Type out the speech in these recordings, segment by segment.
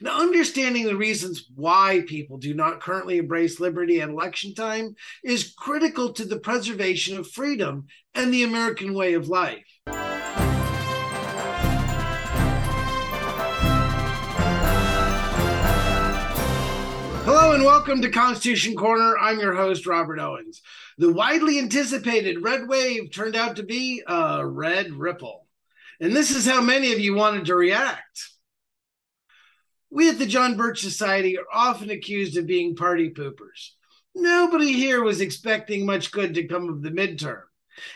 Now, understanding the reasons why people do not currently embrace liberty at election time is critical to the preservation of freedom and the American way of life. Hello and welcome to Constitution Corner. I'm your host, Robert Owens. The widely anticipated red wave turned out to be a red ripple. And this is how many of you wanted to react. We at the John Birch Society are often accused of being party poopers. Nobody here was expecting much good to come of the midterm.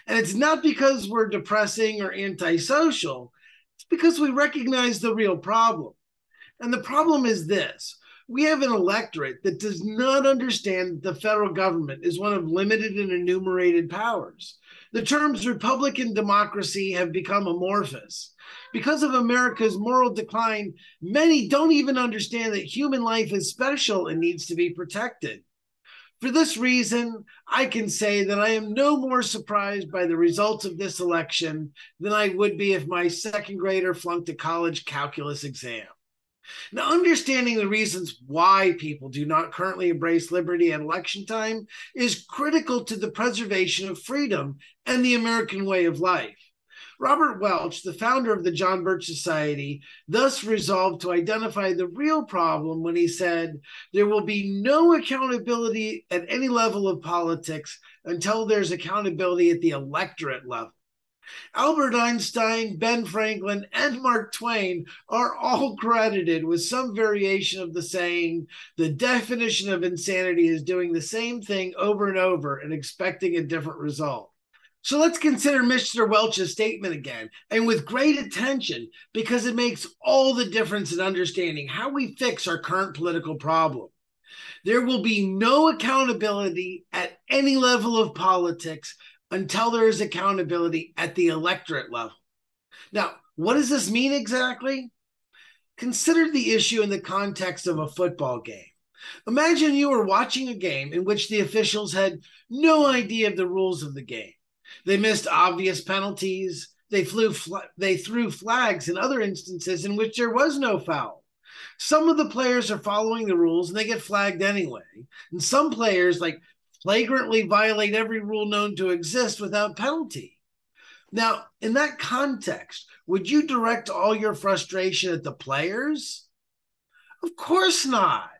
And it's not because we're depressing or antisocial, it's because we recognize the real problem. And the problem is this we have an electorate that does not understand that the federal government is one of limited and enumerated powers. The terms Republican democracy have become amorphous. Because of America's moral decline, many don't even understand that human life is special and needs to be protected. For this reason, I can say that I am no more surprised by the results of this election than I would be if my second grader flunked a college calculus exam. Now, understanding the reasons why people do not currently embrace liberty at election time is critical to the preservation of freedom and the American way of life. Robert Welch, the founder of the John Birch Society, thus resolved to identify the real problem when he said, There will be no accountability at any level of politics until there's accountability at the electorate level. Albert Einstein, Ben Franklin, and Mark Twain are all credited with some variation of the saying the definition of insanity is doing the same thing over and over and expecting a different result. So let's consider Mr. Welch's statement again and with great attention because it makes all the difference in understanding how we fix our current political problem. There will be no accountability at any level of politics until there is accountability at the electorate level. Now, what does this mean exactly? Consider the issue in the context of a football game. Imagine you were watching a game in which the officials had no idea of the rules of the game. They missed obvious penalties. They flew they threw flags in other instances in which there was no foul. Some of the players are following the rules and they get flagged anyway. And some players like flagrantly violate every rule known to exist without penalty. Now, in that context, would you direct all your frustration at the players? Of course not.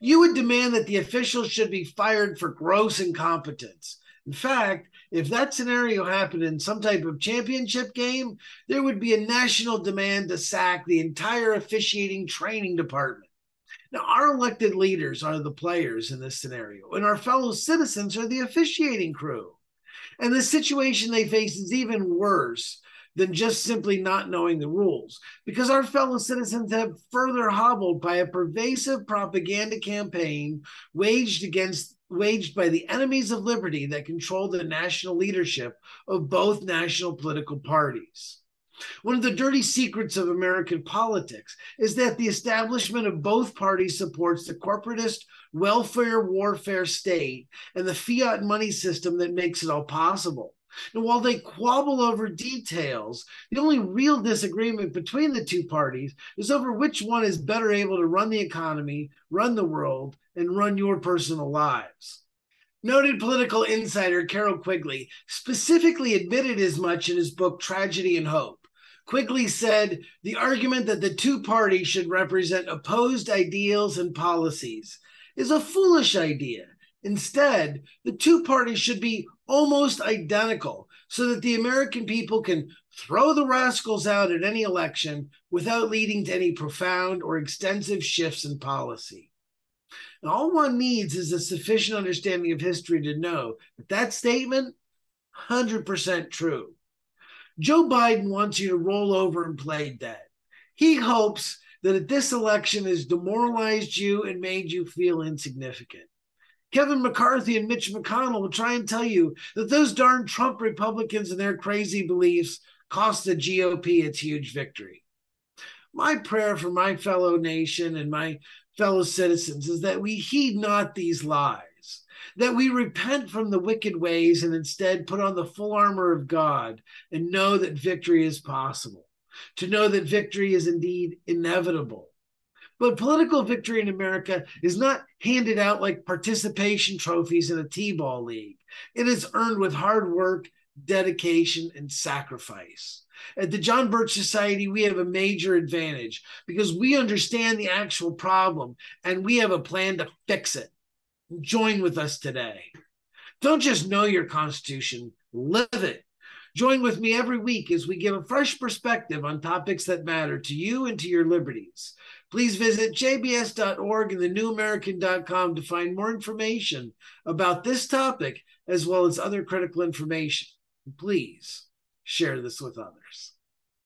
You would demand that the officials should be fired for gross incompetence. In fact, if that scenario happened in some type of championship game, there would be a national demand to sack the entire officiating training department. Now, our elected leaders are the players in this scenario, and our fellow citizens are the officiating crew. And the situation they face is even worse than just simply not knowing the rules, because our fellow citizens have further hobbled by a pervasive propaganda campaign waged against waged by the enemies of liberty that control the national leadership of both national political parties. One of the dirty secrets of American politics is that the establishment of both parties supports the corporatist welfare warfare state and the fiat money system that makes it all possible. And while they quabble over details, the only real disagreement between the two parties is over which one is better able to run the economy, run the world, and run your personal lives. Noted political insider Carroll Quigley specifically admitted as much in his book Tragedy and Hope. Quigley said the argument that the two parties should represent opposed ideals and policies is a foolish idea. Instead, the two parties should be almost identical so that the American people can throw the rascals out at any election without leading to any profound or extensive shifts in policy. And all one needs is a sufficient understanding of history to know that that statement 100% true. Joe Biden wants you to roll over and play dead. He hopes that this election has demoralized you and made you feel insignificant. Kevin McCarthy and Mitch McConnell will try and tell you that those darn Trump Republicans and their crazy beliefs cost the GOP its huge victory. My prayer for my fellow nation and my fellow citizens is that we heed not these lies, that we repent from the wicked ways and instead put on the full armor of God and know that victory is possible, to know that victory is indeed inevitable But political victory in America is not handed out like participation trophies in a T ball league. It is earned with hard work, dedication, and sacrifice. At the John Birch Society, we have a major advantage because we understand the actual problem and we have a plan to fix it. Join with us today. Don't just know your Constitution, live it. Join with me every week as we give a fresh perspective on topics that matter to you and to your liberties. Please visit jbs.org and thenewamerican.com to find more information about this topic as well as other critical information. Please share this with others.